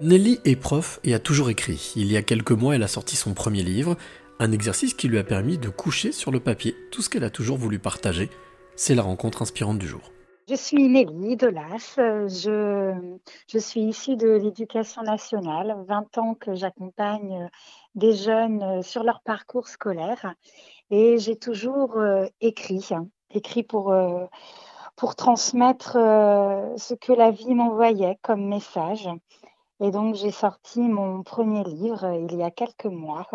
Nelly est prof et a toujours écrit. Il y a quelques mois, elle a sorti son premier livre, un exercice qui lui a permis de coucher sur le papier tout ce qu'elle a toujours voulu partager. C'est la rencontre inspirante du jour. Je suis Nelly Delas, je, je suis issue de l'éducation nationale, 20 ans que j'accompagne des jeunes sur leur parcours scolaire et j'ai toujours euh, écrit, écrit pour, euh, pour transmettre euh, ce que la vie m'envoyait comme message. Et donc, j'ai sorti mon premier livre euh, il y a quelques mois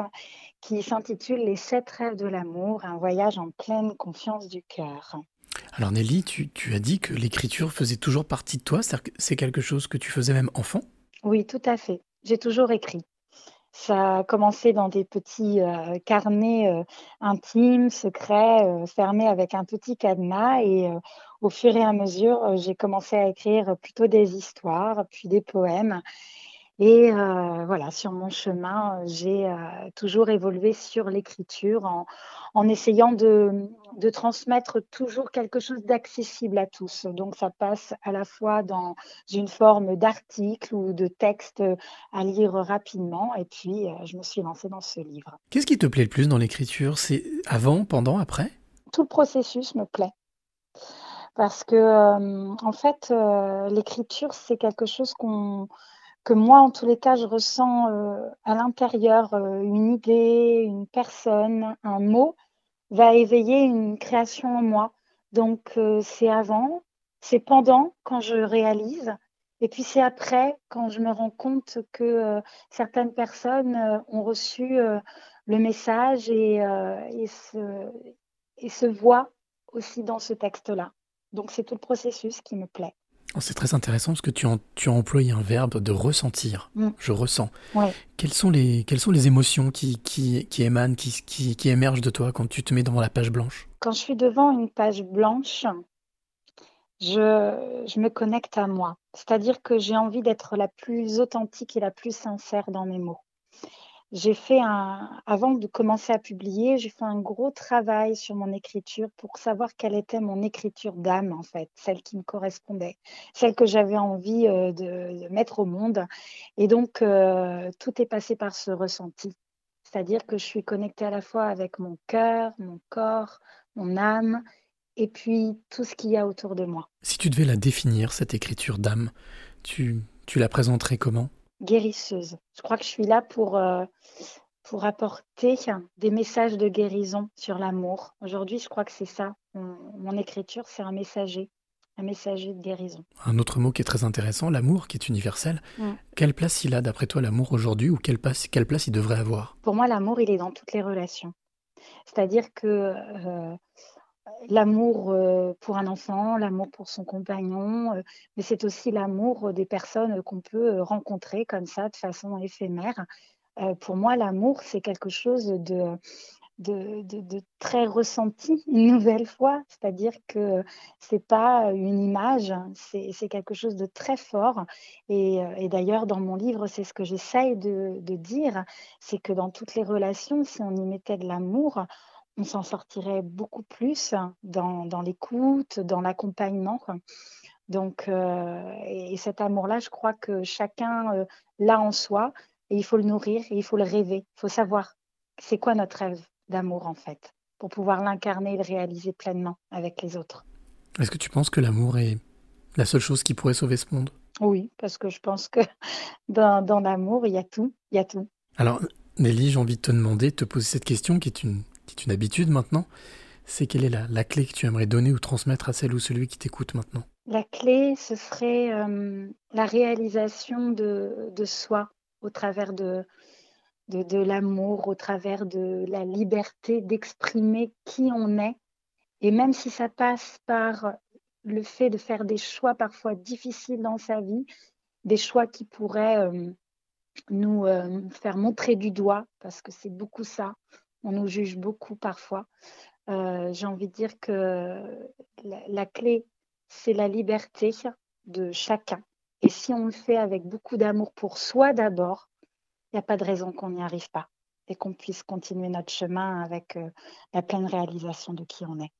qui s'intitule Les sept rêves de l'amour, un voyage en pleine confiance du cœur. Alors Nelly, tu, tu as dit que l'écriture faisait toujours partie de toi, c'est quelque chose que tu faisais même enfant? Oui, tout à fait. J'ai toujours écrit. Ça a commencé dans des petits euh, carnets euh, intimes, secrets, fermés avec un petit cadenas. Et au fur et à mesure, j'ai commencé à écrire plutôt des histoires, puis des poèmes. Et euh, voilà, sur mon chemin, j'ai euh, toujours évolué sur l'écriture en, en, essayant de, de, transmettre toujours quelque chose d'accessible à tous. Donc ça passe à la fois dans une forme d'article ou de texte à lire rapidement. Et puis, euh, je me suis lancée dans ce livre. Qu'est-ce qui te plaît le plus dans l'écriture? C'est avant, pendant, après? Tout le processus me plaît parce que en fait l'écriture c'est quelque chose qu'on que moi, en tous les cas, je ressens euh, à l'intérieur euh, une idée, une personne, un mot va éveiller une création en moi. Donc, euh, c'est avant, c'est pendant quand je réalise, et puis c'est après quand je me rends compte que certaines personnes ont reçu le message et, et, se, et se voient aussi dans ce texte-là. Donc, c'est tout le processus qui me plaît. Oh, c'est très intéressant parce que tu, tu, as employé un verbe de ressentir. Mm. Je ressens. Quelles, sont les, quelles sont les émotions qui, qui, qui émanent, qui, qui, qui, émergent de toi quand tu te mets devant la page blanche? Quand je suis devant une page blanche, je, je me connecte à moi. C'est-à-dire que j'ai envie d'être la plus authentique et la plus sincère dans mes mots j'ai fait un, avant de commencer à publier, j'ai fait un gros travail sur mon écriture pour savoir quelle était mon écriture d'âme, en fait, celle qui me correspondait, celle que j'avais envie euh, de, mettre au monde. Et donc, euh, tout est passé par ce ressenti. C'est-à-dire que je suis connectée à la fois avec mon cœur, mon corps, mon âme, et puis tout ce qu'il y a autour de moi. Si tu devais la définir, cette écriture d'âme, tu, tu la présenterais comment? Guérisseuse. Je crois que je suis là pour, euh, pour apporter des messages de guérison sur l'amour. Aujourd'hui, je crois que c'est ça. Mon, écriture, c'est un messager, un messager de guérison. Un autre mot qui est très intéressant, l'amour, qui est universel. Quelle place il a, d'après toi, l'amour aujourd'hui, ou quelle place, quelle place il devrait avoir? Pour moi, l'amour, il est dans toutes les relations. C'est-à-dire que euh, l'amour euh, pour un enfant, l'amour pour son compagnon, euh, mais c'est aussi l'amour des personnes qu'on peut euh, rencontrer comme ça de façon éphémère. pour moi, l'amour, c'est quelque chose de, de, très ressenti une nouvelle fois, c'est-à-dire que c'est pas une image, c'est quelque chose de très fort. Et, et d'ailleurs, dans mon livre, c'est ce que j'essaye de, de dire, c'est que dans toutes les relations, si on y mettait de l'amour, on s'en sortirait beaucoup plus dans, dans l'écoute, dans l'accompagnement. Donc, euh, et, cet amour-là, je crois que chacun euh, l'a en soi et il faut le nourrir et il faut le rêver. Il faut savoir c'est quoi notre rêve d'amour en fait, pour pouvoir l'incarner et le réaliser pleinement avec les autres. Est-ce que tu penses que l'amour est la seule chose qui pourrait sauver ce monde? Oui, parce que je pense que dans, dans l'amour, il y a tout, il y a tout. Alors, Nelly, j'ai envie de te demander, de te poser cette question qui est une une habitude maintenant, c'est quelle est la, clé que tu aimerais donner ou transmettre à celle ou celui qui t'écoute maintenant? La clé, ce serait euh, la réalisation de, soi au travers de l'amour, au travers de la liberté d'exprimer qui on est. Et même si ça passe par le fait de faire des choix parfois difficiles dans sa vie, des choix qui pourraient euh, nous euh, faire montrer du doigt, parce que c'est beaucoup ça, on nous juge beaucoup parfois. Euh, j'ai envie de dire que la, clé, c'est la liberté de chacun. Et si on le fait avec beaucoup d'amour pour soi d'abord, il n'y a pas de raison qu'on n'y arrive pas et qu'on puisse continuer notre chemin avec euh, la pleine réalisation de qui on est.